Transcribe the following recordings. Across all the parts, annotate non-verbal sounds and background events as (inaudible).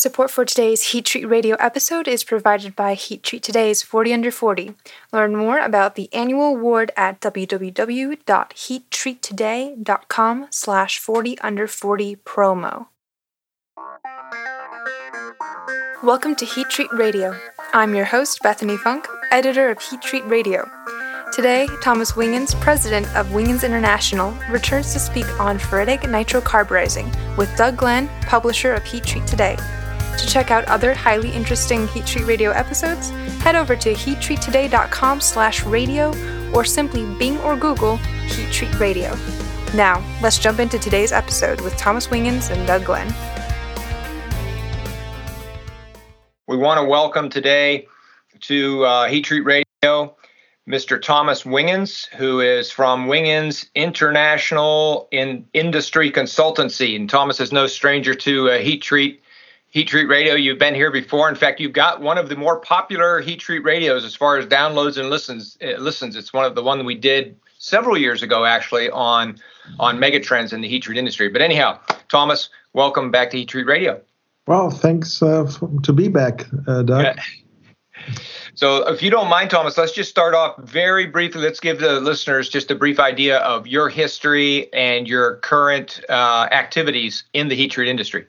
Support for today's Heat Treat Radio episode is provided by Heat Treat Today's 40 Under 40. Learn more about the annual award at www.heattreattoday.com slash 40 under 40 promo. Welcome to Heat Treat Radio. I'm your host, Bethany Funk, editor of Heat Treat Radio. Today, Thomas Wingens, president of Wingens International, returns to speak on ferritic nitrocarburizing with Doug Glenn, publisher of Heat Treat Today. To check out other highly interesting Heat Treat Radio episodes, head over to heattreattoday.com slash radio or simply Bing or Google Heat Treat Radio. Now, let's jump into today's episode with Thomas Wingens and Doug Glenn. We want to welcome today to uh, Heat Treat Radio Mr. Thomas Wingens, who is from Wingens International in Industry Consultancy. And Thomas is no stranger to uh, Heat Treat Heat Treat Radio. You've been here before. In fact, you've got one of the more popular Heat Treat radios as far as downloads and listens. Uh, listens. It's one of the one we did several years ago, actually, on on megatrends in the heat treat industry. But anyhow, Thomas, welcome back to Heat Treat Radio. Well, thanks uh, to be back, uh, Doug. Yeah. So, if you don't mind, Thomas, let's just start off very briefly. Let's give the listeners just a brief idea of your history and your current uh, activities in the heat treat industry.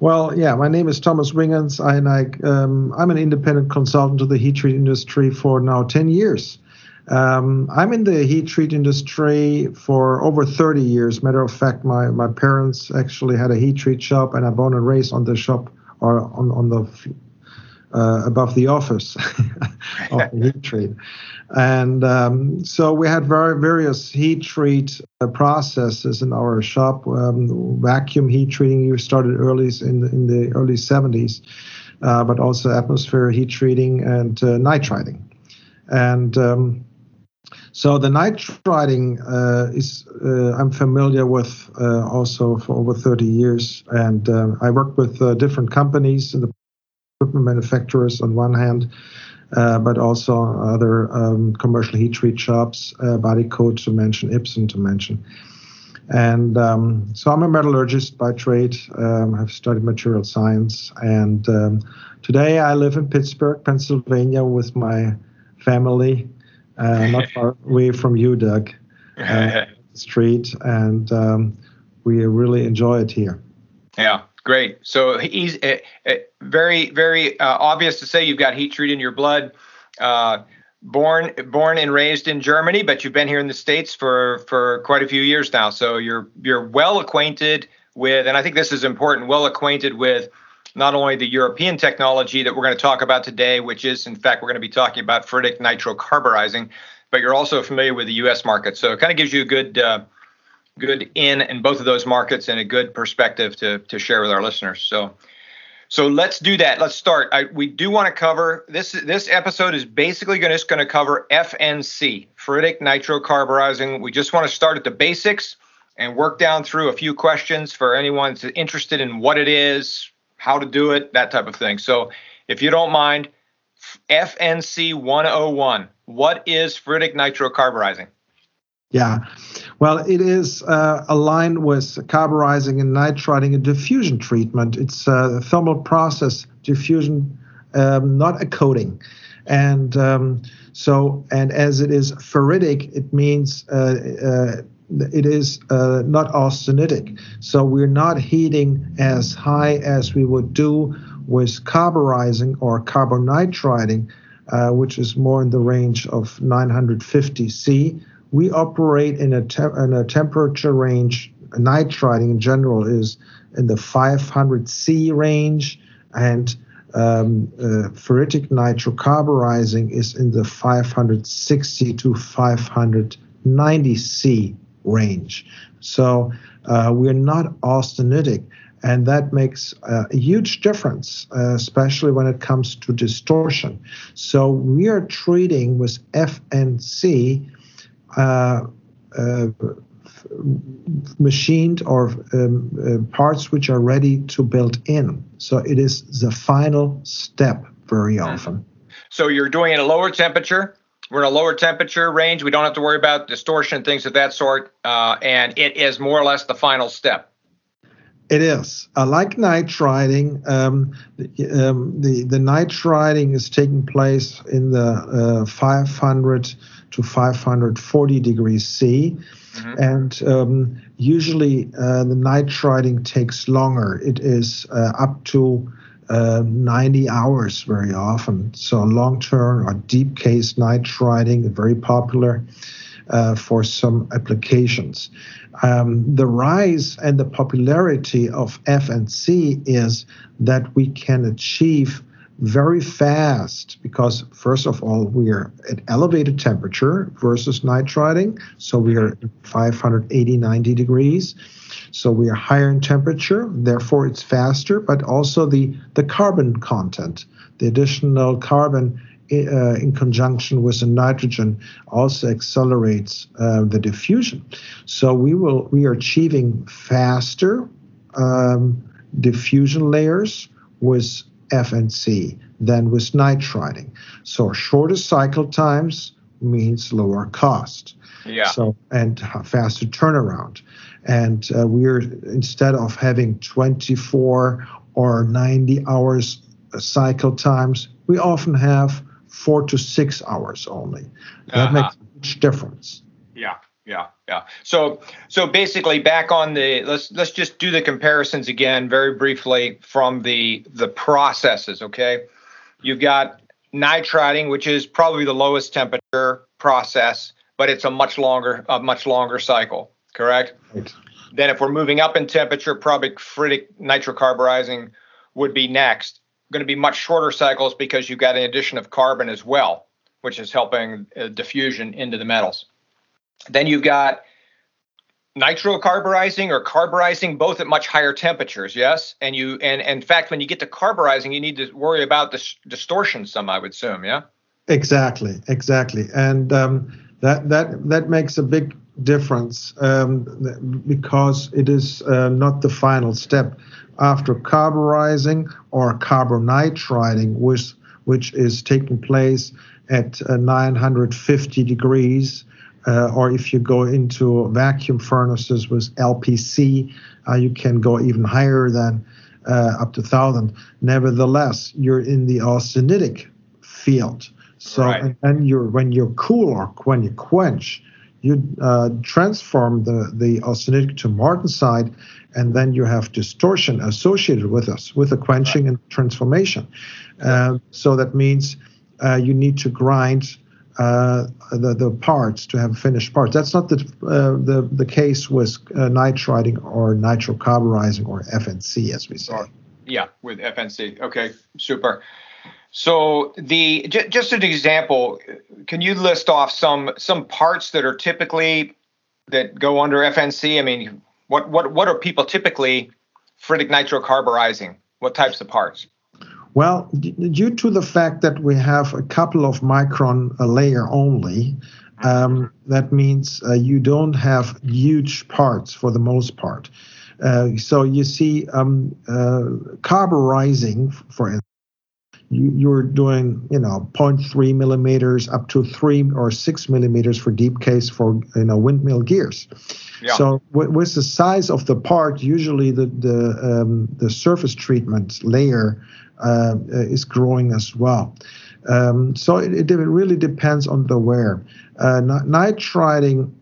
Well, yeah, my name is Thomas Wingens, and I, um, I'm an independent consultant to the heat treat industry for now 10 years. Um, I'm in the heat treat industry for over 30 years. Matter of fact, my, my parents actually had a heat treat shop, and I born and raised on the shop or on, on the uh, above the office (laughs) of the heat treat. And um, so we had very various heat treat uh, processes in our shop. Um, vacuum heat treating you started early in the, in the early 70s, uh, but also atmosphere heat treating and uh, nitriding. And um, so the nitriding uh, is uh, I'm familiar with uh, also for over 30 years, and uh, I worked with uh, different companies in the equipment manufacturers on one hand, uh, but also other um, commercial heat treat shops, uh, Bodycote to mention, Ipsen to mention. And um, so I'm a metallurgist by trade. Um, I've studied material science. And um, today I live in Pittsburgh, Pennsylvania with my family, uh, not (laughs) far away from you, Doug, (laughs) uh, street. And um, we really enjoy it here. Yeah. Great. So he's uh, very, very uh, obvious to say you've got heat treat in your blood. Uh, born, born and raised in Germany, but you've been here in the states for for quite a few years now. So you're you're well acquainted with, and I think this is important. Well acquainted with not only the European technology that we're going to talk about today, which is in fact we're going to be talking about ferritic nitrocarburizing, but you're also familiar with the U.S. market. So it kind of gives you a good uh, good in in both of those markets and a good perspective to to share with our listeners. So so let's do that. Let's start. I, we do want to cover this. This episode is basically going to, just going to cover FNC, ferritic nitrocarburizing. We just want to start at the basics and work down through a few questions for anyone that's interested in what it is, how to do it, that type of thing. So if you don't mind, FNC 101. What is ferritic nitrocarburizing? Yeah, well, it is uh, aligned with carburizing and nitriding a diffusion treatment. It's a thermal process diffusion, um, not a coating. And um, so, and as it is ferritic, it means uh, uh, it is uh, not austenitic. So we're not heating as high as we would do with carburizing or carbonitriding, uh, which is more in the range of 950 C we operate in a, te- in a temperature range. Nitriding in general is in the 500 C range, and um, uh, ferritic nitrocarburizing is in the 560 to 590 C range. So uh, we're not austenitic, and that makes uh, a huge difference, uh, especially when it comes to distortion. So we are treating with FNC machined or um, uh, parts which are ready to build in. So it is the final step very mm-hmm. often. So you're doing it at a lower temperature. We're in a lower temperature range. We don't have to worry about distortion, things of that sort. Uh, and it is more or less the final step. It is. Uh, like nitriding, um, the, um, the, the nitriding is taking place in the uh, 500 to 540 degrees C. Mm-hmm. And um, usually uh, the nitriding takes longer. It is uh, up to uh, 90 hours very often. So long term or deep case nitriding, very popular uh, for some applications. Um, the rise and the popularity of FNC is that we can achieve very fast because first of all we are at elevated temperature versus nitriding so we are 580 90 degrees. So we are higher in temperature therefore it's faster but also the the carbon content the additional carbon uh, in conjunction with the nitrogen also accelerates uh, the diffusion. So we will we are achieving faster um, diffusion layers with FNC than with nitriding. So shorter cycle times means lower cost. Yeah. So and faster turnaround. And uh, we're instead of having 24 or 90 hours cycle times, we often have four to six hours only. That uh-huh. makes a huge difference. Yeah yeah yeah. So so basically back on the let's let's just do the comparisons again very briefly from the the processes okay? You've got nitriding which is probably the lowest temperature process but it's a much longer a much longer cycle correct? Right. then if we're moving up in temperature probably ferritic nitrocarburizing would be next. Going to be much shorter cycles because you've got an addition of carbon as well which is helping uh, diffusion into the metals then you've got nitrocarburizing or carburizing both at much higher temperatures yes? And you and, and in fact when you get to carburizing you need to worry about this distortion some i would assume yeah? Exactly exactly. And um, that that that makes a big difference um, because it is uh, not the final step. After carburizing or carbonitriding which which is taking place at uh, 950 degrees uh, or if you go into vacuum furnaces with LPC, uh, you can go even higher than uh, up to 1,000. Nevertheless, you're in the austenitic field. So, right. and, and you're when you're cool or when you quench, you uh, transform the, the austenitic to martensite, and then you have distortion associated with us, with the quenching right. and transformation. Uh, so that means uh, you need to grind uh, the the parts to have finished parts. That's not the uh, the the case with uh, nitriding or nitrocarburizing or FNC, as we say. Yeah, with FNC. Okay, super. So the j- just an example, can you list off some some parts that are typically that go under FNC? I mean, what what what are people typically ferritic nitrocarburizing? What types of parts? Well, d- due to the fact that we have a couple of micron a layer only, um, that means uh, you don't have huge parts for the most part. Uh, so you see um, uh, carburizing, for instance, you, you're doing, you know, 0.3 millimeters up to three or six millimeters for deep case for, you know, windmill gears. Yeah. So w- with the size of the part, usually the the um, the surface treatment layer uh, is growing as well. Um, so it, it, really depends on the wear. Uh, nitriding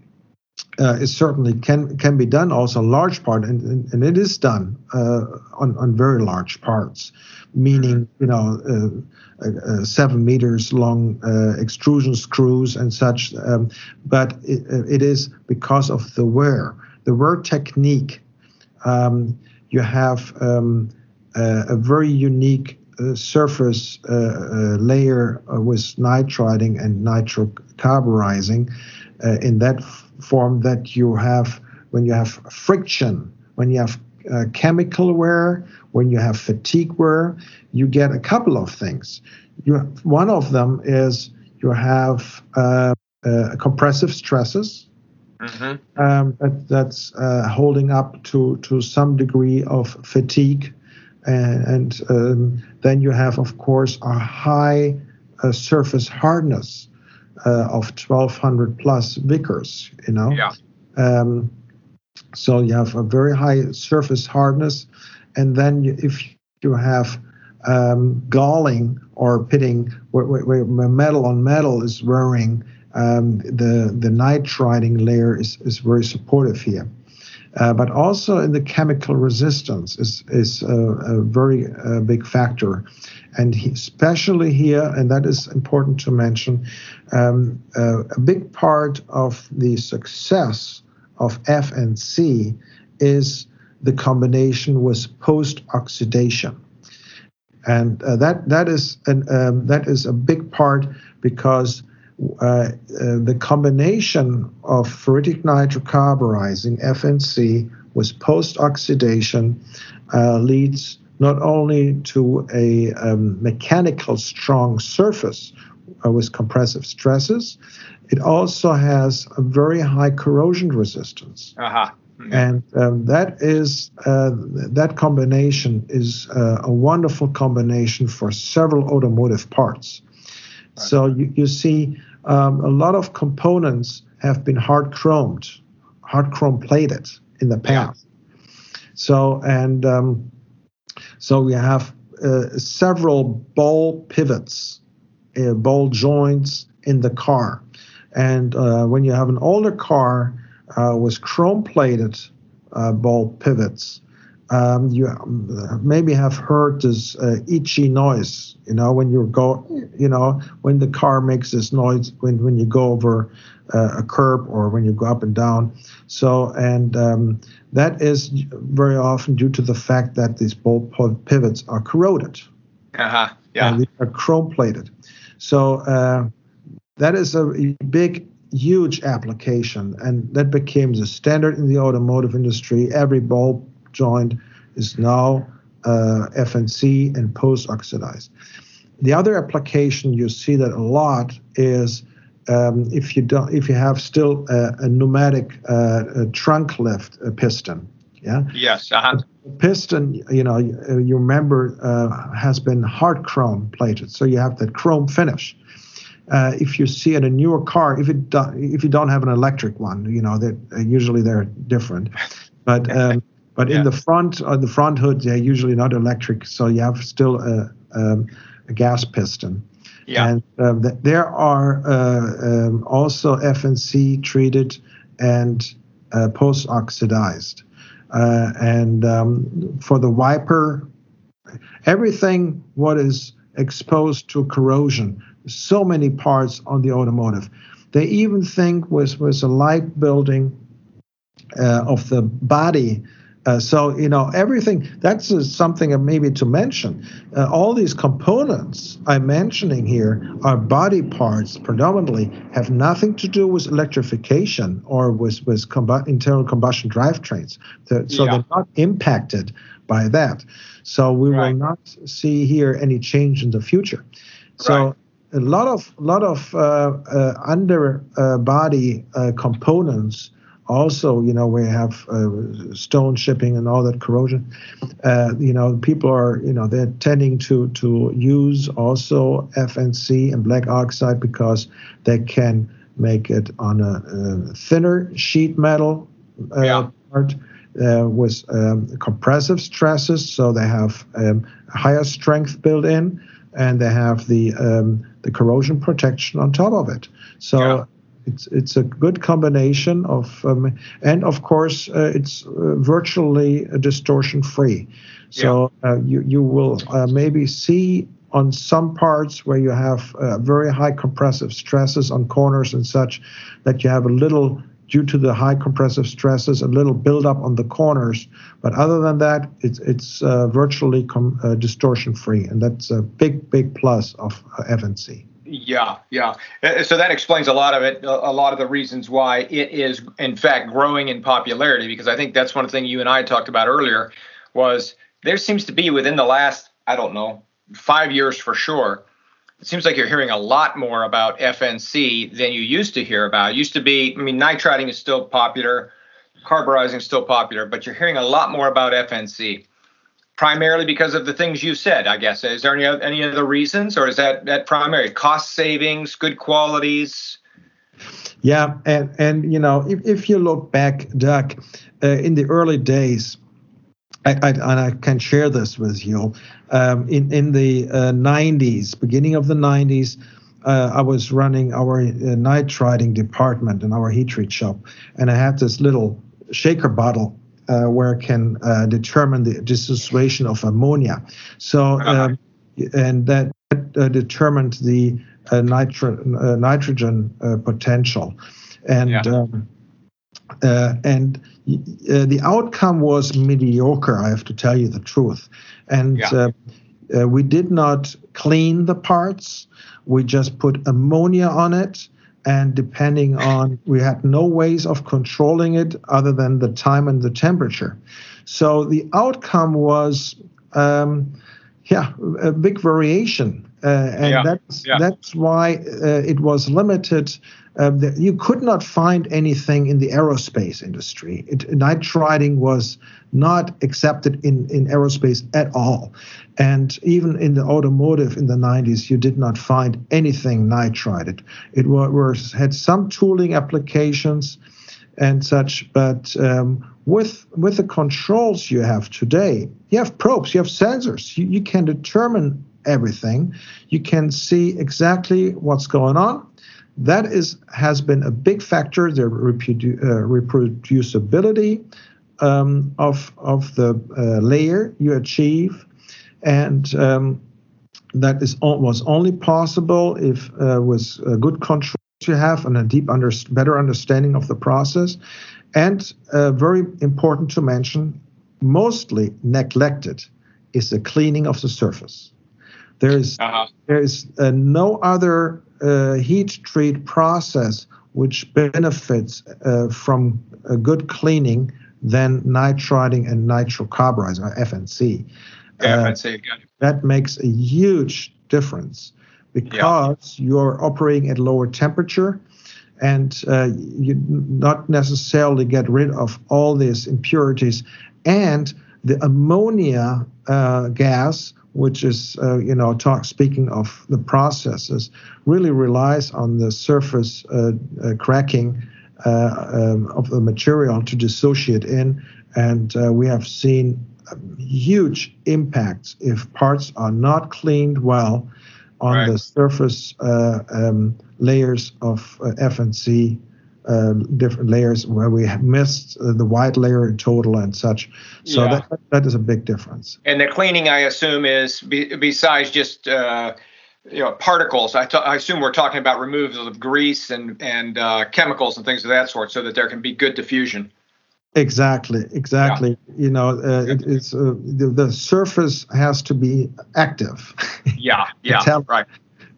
uh, is certainly can can be done also large part, and, and, and it is done uh, on on very large parts, meaning you know. Uh, uh, seven meters long extrusion screws and such, um, but it, it is because of the wear. The wear technique, um, you have um, uh, a very unique uh, surface uh, layer with nitriding and nitrocarburizing in that form that you have when you have friction, when you have uh, chemical wear, when you have fatigue wear, you get a couple of things. You one of them is you have uh, uh, compressive stresses. Mm-hmm. Um, that, that's holding up to to some degree of fatigue and, um, then you have, of course, a high uh, surface hardness uh, of 1200 plus Vickers, you know. Yeah. Um, So you have a very high surface hardness, and then you, if you have um, galling or pitting where, where, where, metal on metal is wearing, um, the the nitriding layer is, is very supportive here. Uh, but also in the chemical resistance is is a, a very big factor, and he, especially here, and that is important to mention, um, uh, a big part of the success of FNC is the combination with post-oxidation. And uh, that that is an, um, that is a big part because uh, uh, the combination of ferritic nitrocarburizing FNC with post-oxidation uh, leads not only to a um, mechanical strong surface uh, with compressive stresses, it also has a very high corrosion resistance. Uh-huh. Mm-hmm. And um, that is uh, that combination is uh, a wonderful combination for several automotive parts. Right. So you, you see um, a lot of components have been hard chromed, hard chrome plated in the past. So and um, so we have uh, several ball pivots, uh, ball joints in the car. And uh, when you have an older car uh, with chrome plated uh, ball pivots, um, you um, maybe have heard this uh, itchy noise. You know, when you go, you know, when the car makes this noise when, when you go over uh, a curb or when you go up and down. So, and um, that is very often due to the fact that these ball pivots are corroded. Uh huh. Yeah. And they are chrome plated. So uh, that is a big huge application and that became the standard in the automotive industry every ball joint is now uh, fnc and post oxidized the other application you see that a lot is um, if you don't if you have still a, a pneumatic uh, a trunk lift a piston yeah? Yes uh-huh. piston you know you, you remember uh, has been hard chrome plated so you have that chrome finish. Uh, if you see in a newer car, if it do, if you don't have an electric one, you know that uh, usually they're different, but um, but yeah. in the front on the front hood they're usually not electric, so you have still a, um, a gas piston. Yeah. And um, th- there are uh, um, also FNC treated and uh, post oxidized, uh, and um, for the wiper, everything what is exposed to corrosion so many parts on the automotive. They even think with with a light building uh, of the body. Uh, so you know everything. That's uh, something maybe to mention. Uh, all these components I'm mentioning here are body parts predominantly, have nothing to do with electrification or with with combu- internal combustion drivetrains. So, so yeah. they're not impacted by that. So we right. will not see here any change in the future. So. Right a lot of lot of uh, uh, underbody uh, components also you know we have uh, stone shipping and all that corrosion uh, you know people are you know they're tending to to use also fnc and black oxide because they can make it on a, a thinner sheet metal uh, yeah. part with um, compressive stresses so they have um, higher strength built in and they have the um, the corrosion protection on top of it. So. It's it's a good combination of um, and of course uh, it's uh, virtually distortion free. So yeah. uh, you you will uh, maybe see on some parts where you have uh, very high compressive stresses on corners and such that you have a little due to the high compressive stresses, a little buildup on the corners. But other than that, it's it's uh, virtually com- uh, distortion free, and that's a big big plus of uh, FNC. Yeah, yeah. Uh, so that explains a lot of it, a lot of the reasons why it is, in fact, growing in popularity. Because I think that's one thing you and I talked about earlier was there seems to be within the last, I don't know, five years for sure, it seems like you're hearing a lot more about FNC than you used to hear about. It used to be, I mean, nitriding is still popular, carburizing is still popular, but you're hearing a lot more about FNC, primarily because of the things you said. I guess is there any any other reasons, or is that that primary cost savings, good qualities? Yeah, and and you know, if, if you look back, Doug, uh, in the early days, I, I, and I can share this with you. Um, in in the uh, 90s, beginning of the 90s, uh, I was running our uh, nitriding department in our heat treat shop, and I had this little shaker bottle uh, where it can uh, determine the dissociation of ammonia. So, uh-huh. um, and that uh, determined the uh, nitro- uh, nitrogen potential, and yeah. um, and the outcome was mediocre. I have to tell you the truth, and. Yeah. we did not clean the parts. We just put ammonia on it and depending on we had no ways of controlling it other than the time and the temperature so the outcome was um, yeah a big variation uh, and yeah, that's yeah. that's why uh, it was limited uh, you could not find anything in the aerospace industry it, nitriding was not accepted in, in aerospace at all and even in the automotive in the 90s, you did not find anything nitrided. It was, had some tooling applications and such, but um, with with the controls you have today, you have probes, you have sensors, you, you can determine everything. You can see exactly what's going on. That is has been a big factor. The reprodu- uh, reproducibility um, of of the uh, layer you achieve and um, that is was only possible if uh, with a good control you have and a deep under, better understanding of the process and uh, very important to mention mostly neglected is the cleaning of the surface there is uh-huh. there is uh, no other uh, heat treat process which benefits uh, from a good cleaning than nitriding and nitrocarburizing or FNC. Yeah, uh, that makes a huge difference because yeah. you're operating at lower temperature and uh, you not necessarily get rid of all these impurities and the ammonia uh, gas which is uh, you know talk speaking of the processes really relies on the surface uh, uh, cracking uh, um, of the material to dissociate in and we have seen huge impacts if parts are not cleaned well on right. the surface uh, um, layers of uh, FNC, uh, different layers where we have missed uh, the white layer in total and such. So yeah. that, that is a big difference. And the cleaning, I assume, is be, besides just uh, you know particles. I, t- I assume we're talking about removal of grease and and uh, chemicals and things of that sort, so that there can be good diffusion. Exactly, exactly. Yeah. You know, uh, it, it's uh, the, the, surface has to be active. Yeah, (laughs) yeah, right.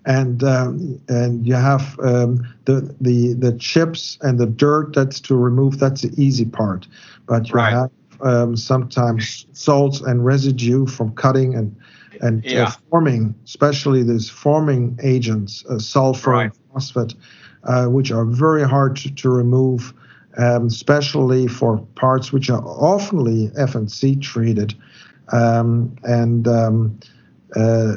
And um, and you have um, the the the chips and the dirt. That's to remove. That's the easy part. But you right. have um, sometimes salts and residue from cutting and and uh, yeah. uh, forming, especially these forming agents, uh, sulfur right. and phosphate, uh, which are very hard to, to remove um, especially for parts which are oftenly FNC treated, um, and um, uh,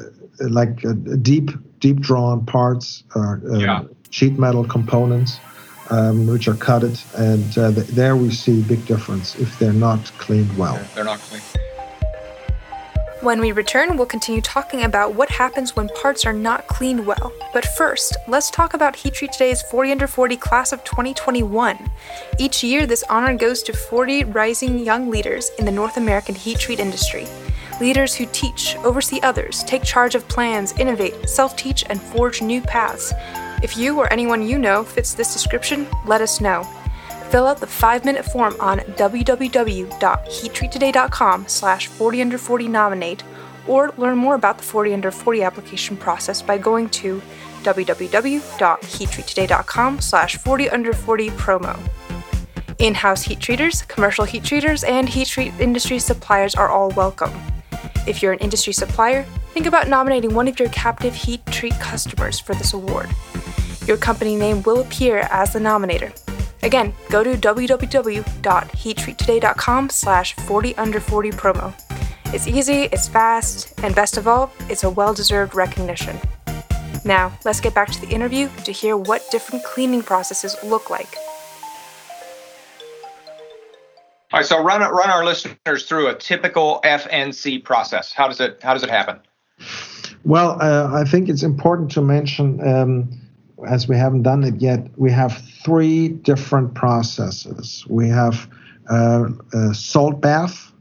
like uh, deep deep drawn parts or uh, yeah. sheet metal components. Um, which are cutted, and uh, there we see big difference if they're not cleaned well. They're not cleaned. When we return, we'll continue talking about what happens when parts are not cleaned well. But first, let's talk about Heat Treat Today's 40 Under 40 class of 2021. Each year, this honor goes to 40 rising young leaders in the North American heat treat industry. Leaders who teach, oversee others, take charge of plans, innovate, self teach, and forge new paths. If you or anyone you know fits this description, let us know fill out the 5-minute form on www.heattreattoday.com slash 40 under 40 nominate or learn more about the 40 under 40 application process by going to www.heattreattoday.com slash 40 under 40 promo. In-house heat treaters, commercial heat treaters, and heat treat industry suppliers are all welcome. If you're an industry supplier, think about nominating one of your captive heat treat customers for this award. Your company name will appear as the nominator. Again, go to www.heattreattoday.com slash 40 under 40 promo. It's easy, it's fast, and best of all, it's a well-deserved recognition. Now, let's get back to the interview to hear what different cleaning processes look like. All right, so run run our listeners through a typical FNC process. How does it how does it happen? Well, uh, I think it's important to mention, um, as we haven't done it yet, we have three different processes. We have uh, salt bath,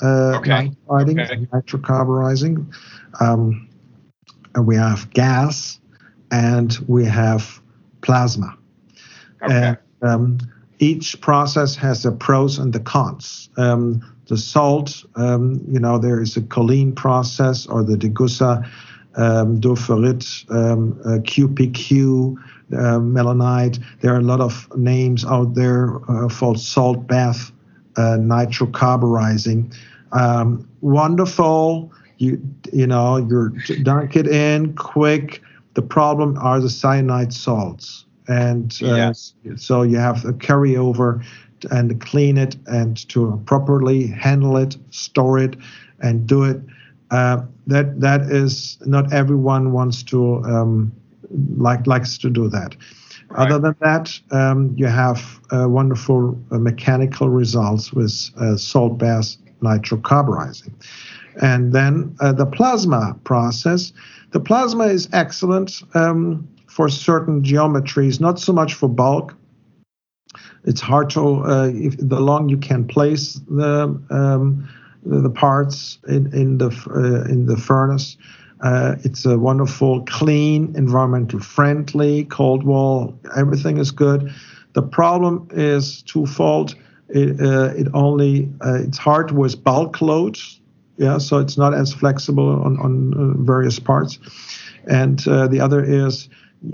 uh, okay. nitriting, okay. nitrocarburizing. Um, we have gas, and we have plasma. Okay. Um, each process has the pros and the cons. Um, the salt, um, you know, there is a Kolene process or the Degussa, um, Durferrit, um, uh, QPQ, uh, Melonite. There are a lot of names out there uh, for salt bath uh, nitrocarburizing. Um, wonderful. You you know you're dunk it in quick. The problem are the cyanide salts and uh, yes. so you have a carryover and clean it and to properly handle it, store it, and do it. Uh, that that is not everyone wants to um, like likes to do that. Right. Other than that, um, you have uh, wonderful uh, mechanical results with uh, salt bath nitrocarburizing. And then uh, the plasma process. The plasma is excellent. Um, for certain geometries, not so much for bulk. It's hard to, uh, if the long you can place the um, the, parts in, in the uh, in the furnace. Uh, it's a wonderful, clean, environmental friendly, cold wall. Everything is good. The problem is twofold. It, uh, it only uh, it's hard with bulk loads. Yeah, so it's not as flexible on on uh, various parts. And uh, the other is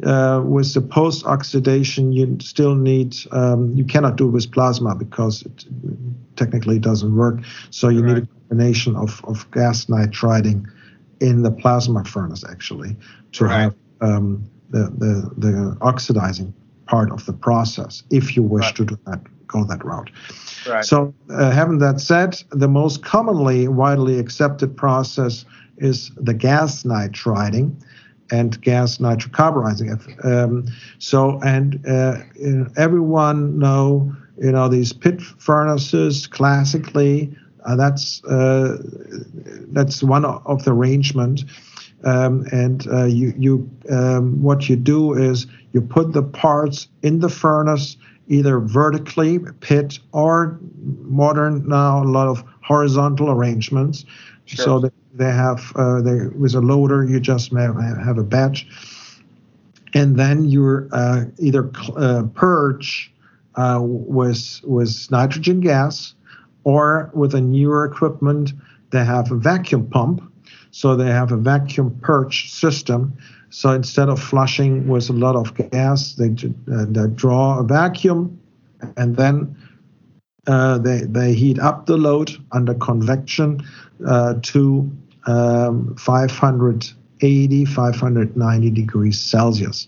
uh, with the post oxidation, you still need, um, you cannot do it with plasma because it technically doesn't work. So you right. need a combination of, of gas nitriding in the plasma furnace actually to right. have um, the, the, the oxidizing part of the process if you wish right. to do that, go that route. Right. So, uh, having that said, the most commonly widely accepted process is the gas nitriding and gas nitrocarburizing. Um, so, and uh, everyone know, you know, these pit furnaces classically. Uh, that's uh, that's one of the arrangement. Um, and uh, you you um, what you do is you put the parts in the furnace either vertically pit or modern now a lot of horizontal arrangements. Sure. so that they have uh, they with a loader you just have a batch. And then you're uh, either uh, purge uh, with with nitrogen gas or with a newer equipment they have a vacuum pump. So they have a vacuum purge system so instead of flushing with a lot of gas they, uh, they draw a vacuum and then uh, they, they heat up the load under convection uh, to um, 580, 590 degrees Celsius.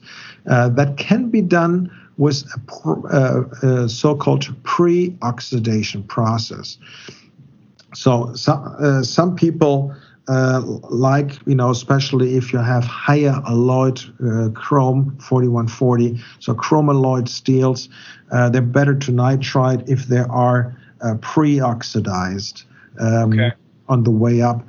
Uh, that can be done with a, uh, a so-called pre-oxidation process. So some uh, some people uh, like you know especially if you have higher alloyed uh, chrome 4140 so chrome alloyed steels uh, they're better to nitride if they are uh, pre-oxidized um, okay. on the way up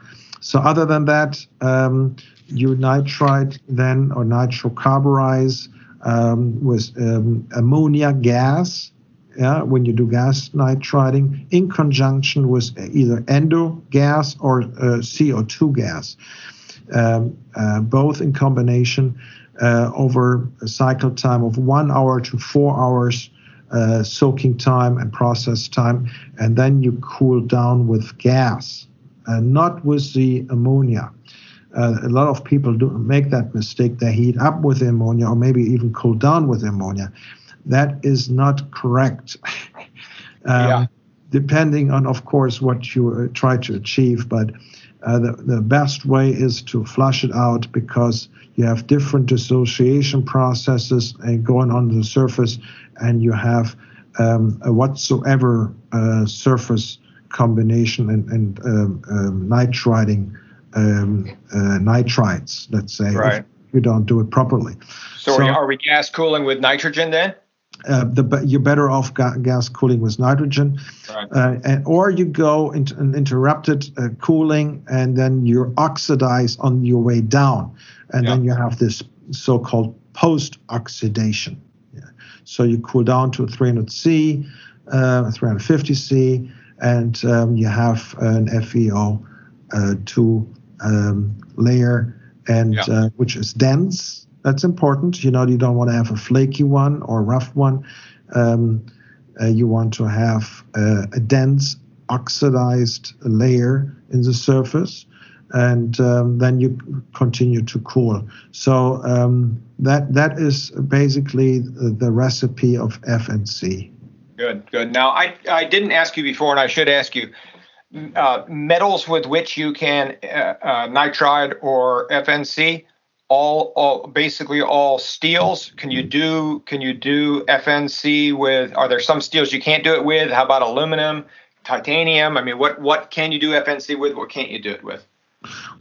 so other than that, um, you nitride then or nitrocarburize um, with um, ammonia gas. Yeah, when you do gas nitriding in conjunction with either endo gas or uh, CO2 gas, um, uh, both in combination uh, over a cycle time of one hour to four hours. Uh, soaking time and process time, and then you cool down with gas uh, not with the ammonia. Uh, a lot of people do make that mistake. They heat up with ammonia or maybe even cool down with ammonia. That is not correct. (laughs) um, yeah. Depending on, of course, what you uh, try to achieve, but uh, the, the best way is to flush it out because you have different dissociation processes and going on the surface, and you have um, a whatsoever uh, surface combination and, and um, um, nitriding um, uh, nitrites, let's say, right. if you don't do it properly. So, so, are we gas cooling with nitrogen then? Uh, the you're better off ga- gas cooling with nitrogen, right. uh, and, or you go into an interrupted uh, cooling and then you oxidize on your way down, and yeah. then you have this so-called post-oxidation. Yeah. So you cool down to 300 C, uh, 350 C, and um, you have an FeO uh, two um, layer, and yeah. Uh, which is dense that's important. You know, you don't want to have a flaky one or rough one. Um, uh, you want to have uh, a dense oxidized layer in the surface and um, then you continue to cool. So um, that that is basically the, recipe of f FNC. Good, good. Now I I didn't ask you before, and I should ask you. Uh, metals with which you can uh, uh, nitride or FNC all, all basically all steels. Can you do can you do fnc with are there some steels you can't do it with? How about aluminum titanium? I mean what what can you do fnc with? What can't you do it with?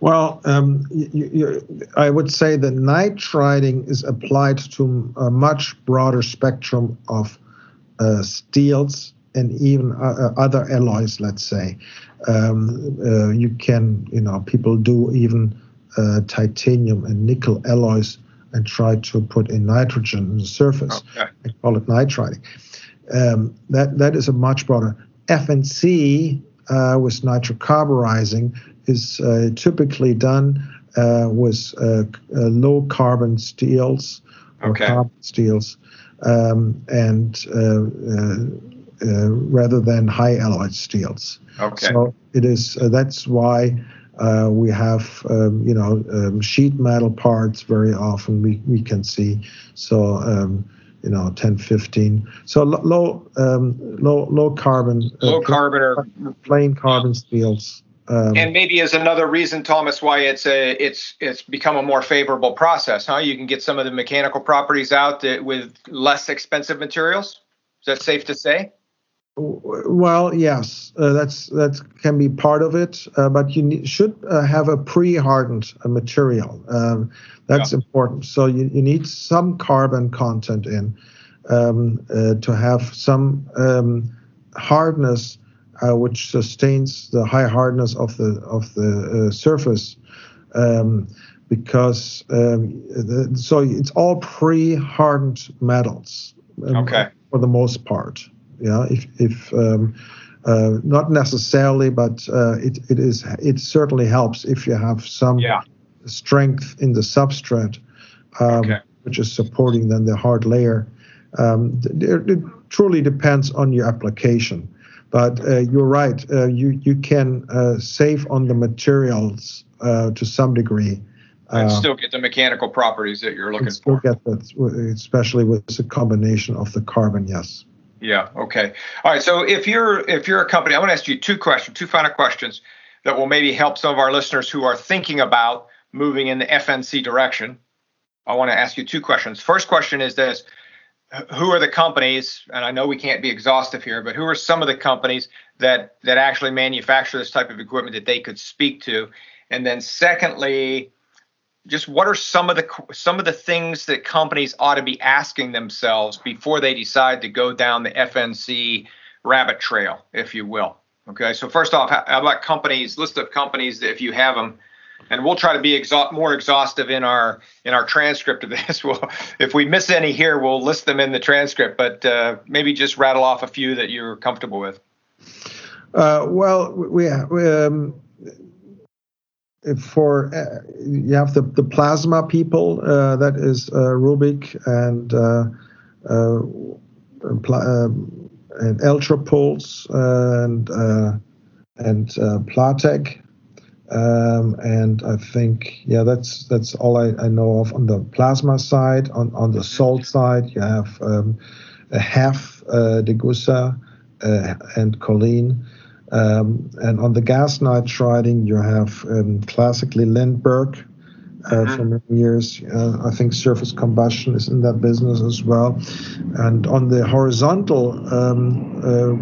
Well, um, you, you, I would say that nitriding is applied to a much broader spectrum of uh, steels and even uh, uh other alloys. Let's say. Um, uh, you can, you know, people do even uh, titanium and nickel alloys and try to put in nitrogen on the surface okay. call it nitriding. Um, that that is a much broader. FNC uh, with nitrocarburizing is uh, typically done uh, with uh, uh, low carbon steels or okay. carbon steels, um, and rather than high alloy steels. Okay. So it is. that's why uh, we have, um, you know, um, sheet metal parts very often we, we can see. So, um, you know, 10, 15. So low, um, low, low carbon. Uh, low carbon or plain carbon steels. Um, and maybe is another reason, Thomas, why it's a it's it's become a more favorable process, huh? You can get some of the mechanical properties out that, with less expensive materials. Is that safe to say? Well, yes, uh, that's that can be part of it, uh, but you need, should uh, have a pre-hardened uh, material. Um, that's yeah. important. So you, you need some carbon content in um, uh, to have some um, hardness, uh, which sustains the high hardness of the of the surface. Um, because um, the, so it's all pre-hardened metals. Um, okay. For the most part. Yeah, if if um, uh, not necessarily, but uh, it it is it certainly helps if you have some yeah. strength in the substrate, um, okay. which is supporting then the hard layer. Um, it, it, truly depends on your application, but uh, you're right. Uh, you you can uh, save on the materials uh, to some degree. And still get the mechanical properties that you're looking still for. Get that, especially with the combination of the carbon. Yes. Yeah. Okay. All right. So if you're if you're a company, I want to ask you two questions, two final questions that will maybe help some of our listeners who are thinking about moving in the FNC direction. I want to ask you two questions. First question is this: Who are the companies? And I know we can't be exhaustive here, but who are some of the companies that that actually manufacture this type of equipment that they could speak to? And then secondly, just what are some of the some of the things that companies ought to be asking themselves before they decide to go down the FNC rabbit trail, if you will. Okay, so first off, how about companies? List of companies if you have them, and we'll try to be exa- more exhaustive in our in our transcript of this. (laughs) We'll, if we miss any here, we'll list them in the transcript, but uh, maybe just rattle off a few that you're comfortable with. Uh, well, we, we um, for uh, you have the, the plasma people uh, that is uh, Rubig and uh, uh, um, and Ultrapulse and and Plateg um, and I think yeah that's that's all I, I know of on the plasma side. On on the salt side you have um, half uh, Degussa and Kolene um, and on the gas nitriding, you have um, classically Lindberg uh, mm-hmm. for many years. Uh, I think surface combustion is in that business as well. And on the horizontal, um, uh,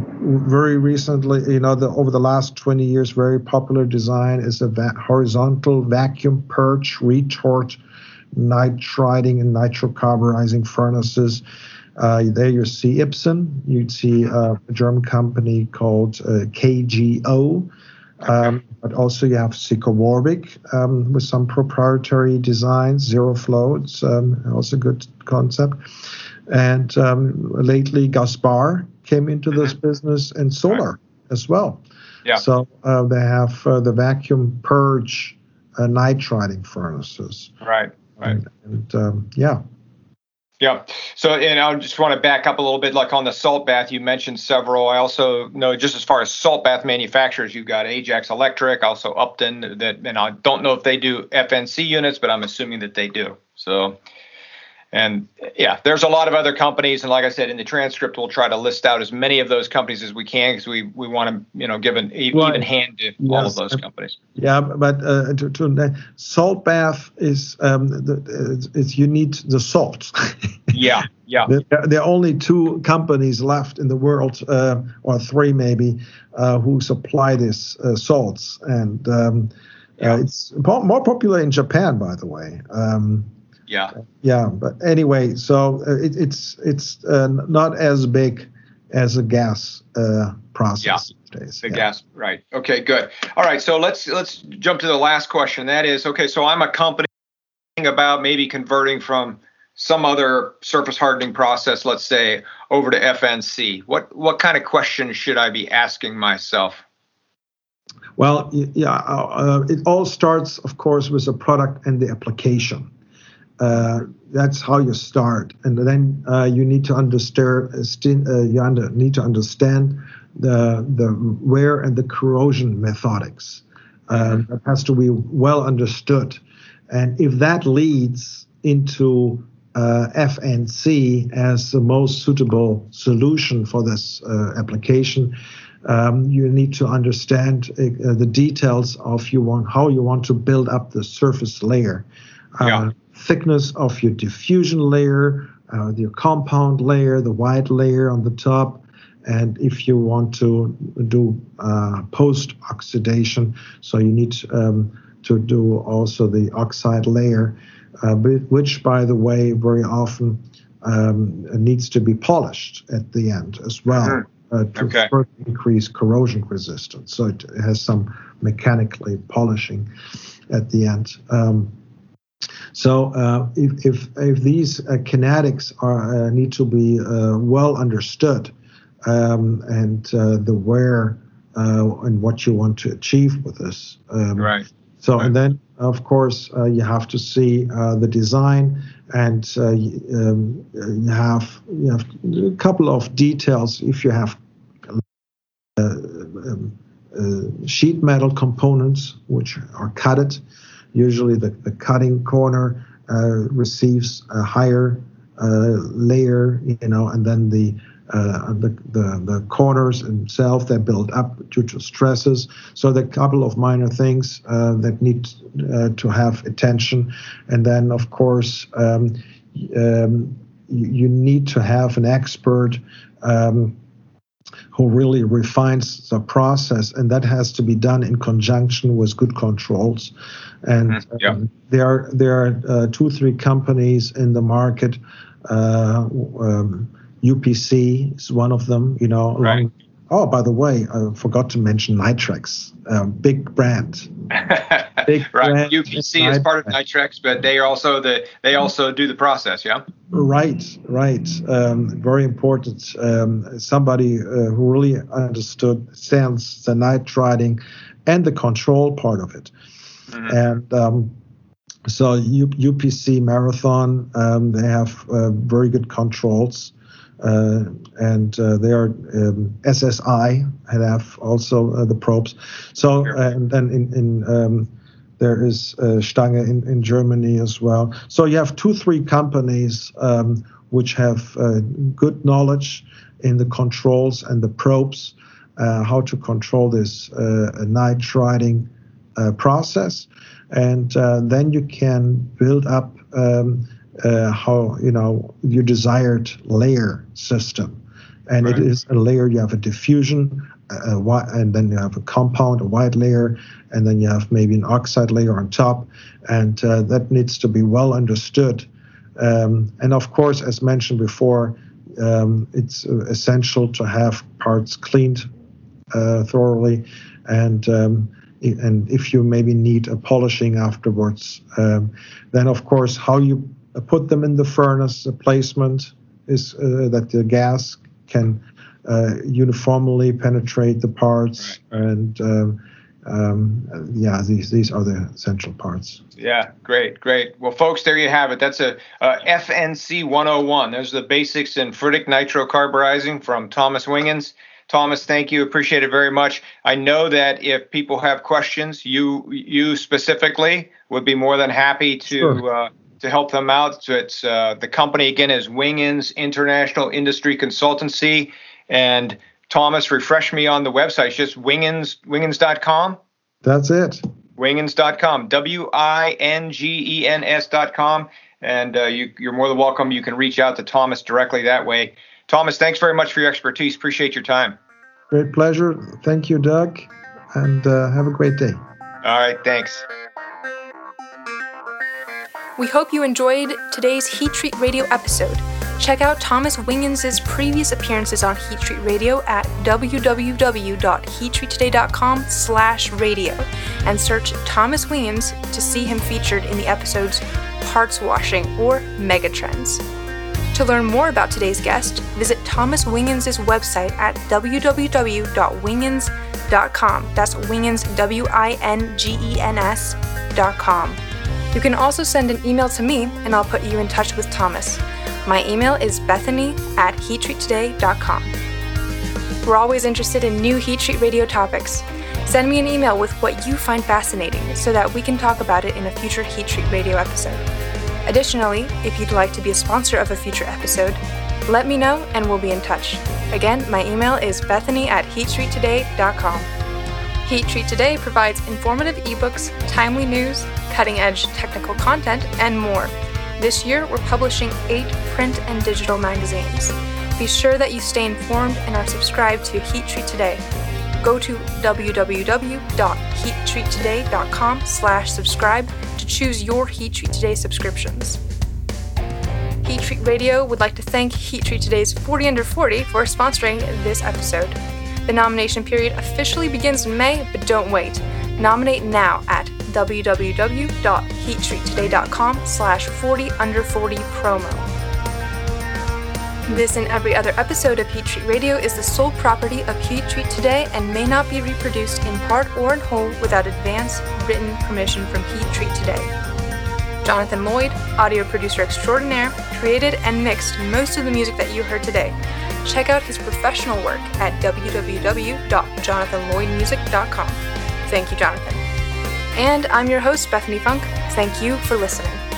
very recently, you know, the, over the last 20 years, very popular design is a va- horizontal vacuum purge retort nitriding and nitrocarburizing furnaces. Uh, there you see Ipsen. You'd see uh, a German company called uh, KGO. Um, but also you have Seco Warwick um, with some proprietary designs, Zero Flow. It's um, also a good concept. And um, lately, Gasbarre came into this mm-hmm. business and solar as well. Yeah. So uh, they have uh, the vacuum purge uh, nitriding furnaces. Right. Right. And, and um, yeah. Yeah. So, and I just want to back up a little bit, like on the salt bath, you mentioned several. I also know just as far as salt bath manufacturers, you've got Ajax Electric, also Upton. That, and I don't know if they do FNC units, but I'm assuming that they do. So, and yeah, there's a lot of other companies, and like I said in the transcript, we'll try to list out as many of those companies as we can because we we want to you know give an even hand to yes. all of those companies. Yeah, but uh, to, to salt bath is um, the, it's you need the salt. (laughs) yeah, yeah. There, there, are only two companies left in the world, uh, or three maybe, uh, who supply these uh, salts, and um, uh, yeah. it's more popular in Japan, by the way. Um, yeah. Yeah, but anyway, so uh, it, it's it's uh, not as big as a gas uh, process. Yeah. The yeah. gas, right? Okay, good. All right, so let's let's jump to the last question. That is, okay, so I'm a company about maybe converting from some other surface hardening process, let's say, over to FNC. What what kind of questions should I be asking myself? Well, yeah, uh, it all starts, of course, with the product and the application. Uh, that's how you start, and then uh, you need to understand. Uh, you under, need to understand the the wear and the corrosion methodics. Um, that has to be well understood, and if that leads into uh, FNC as the most suitable solution for this uh, application, um, you need to understand uh, the details of you want how you want to build up the surface layer. Yeah thickness of your diffusion layer, uh, your compound layer, the white layer on the top. And if you want to do uh, post oxidation, so you need um, to do also the oxide layer, uh, which, by the way, very often um, needs to be polished at the end as well. Mm-hmm. Uh, to okay. further increase corrosion resistance. So it has some mechanically polishing at the end. Um, so uh, if, if, if these uh, kinetics are uh, need to be uh, well understood um, and uh, the where uh, and what you want to achieve with this. Um, right. So right. and then of course you have to see the design and um, you have you have a couple of details if you have. Um, sheet metal components which are cutted usually the, the cutting corner uh, receives a higher uh, layer, you know, and then the, uh, the, the, the corners themselves they build up due to stresses. So there are a couple of minor things uh, that need uh, to have attention, and then of course um, um, you, you, need to have an expert. Um, who really refines the process, and that has to be done in conjunction with good controls. And mm-hmm. yeah. um, there are there are uh, two three companies in the market. Uh, um, UPC is one of them. You know, right. Oh, by the way, I forgot to mention Nitrex, um, big brand. (laughs) big right. Brand UPC is part of Nitrex, but they are also the they also do the process. Yeah. Right, right. Um, very important. Um, somebody uh, who really understood stands the nitriding and the control part of it, mm-hmm. and. Um, so U- UPC Marathon, um, they have uh, very good controls. Uh, and uh, they are um, SSI have also uh, the probes. So and then in, in um, there is Stange in, in Germany as well. So you have two three companies um, which have good knowledge in the controls and the probes, how to control this nitriding process, and then you can build up. Um, uh, how you know your desired layer system, and right. it is a layer. You have a diffusion, a, a, and then you have a compound, a white layer, and then you have maybe an oxide layer on top, and uh, that needs to be well understood. Um, and of course, as mentioned before, um, it's essential to have parts cleaned uh, thoroughly, and um, and if you maybe need a polishing afterwards, um, then of course how you put them in the furnace, the placement is uh, that the gas can uh, uniformly penetrate the parts and um, um, yeah, these these are the essential parts. Yeah, great, great. Well, folks, there you have it. That's a, a FNC 101. Those are the basics in Ferritic nitrocarburizing from Thomas Wingens. Thomas, thank you. Appreciate it very much. I know that if people have questions, you you specifically would be more than happy to sure. uh, to help them out. So it's uh, the company again is Wingens International Industry Consultancy, and Thomas, refresh me on the website. It's just wingens, wingens.com. That's it. Wingens.com. W I N G E N S.com. And uh, you, you're more than welcome. You can reach out to Thomas directly that way. Thomas, thanks very much for your expertise. Appreciate your time. Great pleasure. Thank you, Doug. And uh, have a great day. All right. Thanks. We hope you enjoyed today's Heat Treat Radio episode. Check out Thomas Wingens' previous appearances on Heat Treat Radio at www.heattreattoday.com slash radio and search Thomas Wingens to see him featured in the episodes Parts Washing or Megatrends. To learn more about today's guest, visit Thomas Wingens' website at www.wingens.com. That's Wingens, W I N G E N S.com. You can also send an email to me and I'll put you in touch with Thomas. My email is bethany at heattreattoday.com. We're always interested in new Heat Treat Radio topics. Send me an email with what you find fascinating so that we can talk about it in a future Heat Treat Radio episode. Additionally, if you'd like to be a sponsor of a future episode, let me know and we'll be in touch. Again, my email is bethany at heattreattoday.com. Heat Treat Today provides informative ebooks, timely news, cutting edge technical content, and more. This year, we're publishing eight print and digital magazines. Be sure that you stay informed and are subscribed to Heat Treat Today. Go to www.heattreattoday.com slash subscribe to choose your Heat Treat Today subscriptions. Heat Treat Radio would like to thank Heat Treat Today's 40 Under 40 for sponsoring this episode. The nomination period officially begins in May, but don't wait. Nominate now at www.heattreattoday.com slash 40 under 40 promo. This and every other episode of Heat Treat Radio is the sole property of Heat Treat Today and may not be reproduced in part or in whole without advance written permission from Heat Treat Today. Jonathan Lloyd, audio producer extraordinaire, created and mixed most of the music that you heard today. Check out his professional work at www.jonathanlloydmusic.com. Thank you, Jonathan. And I'm your host, Bethany Funk. Thank you for listening.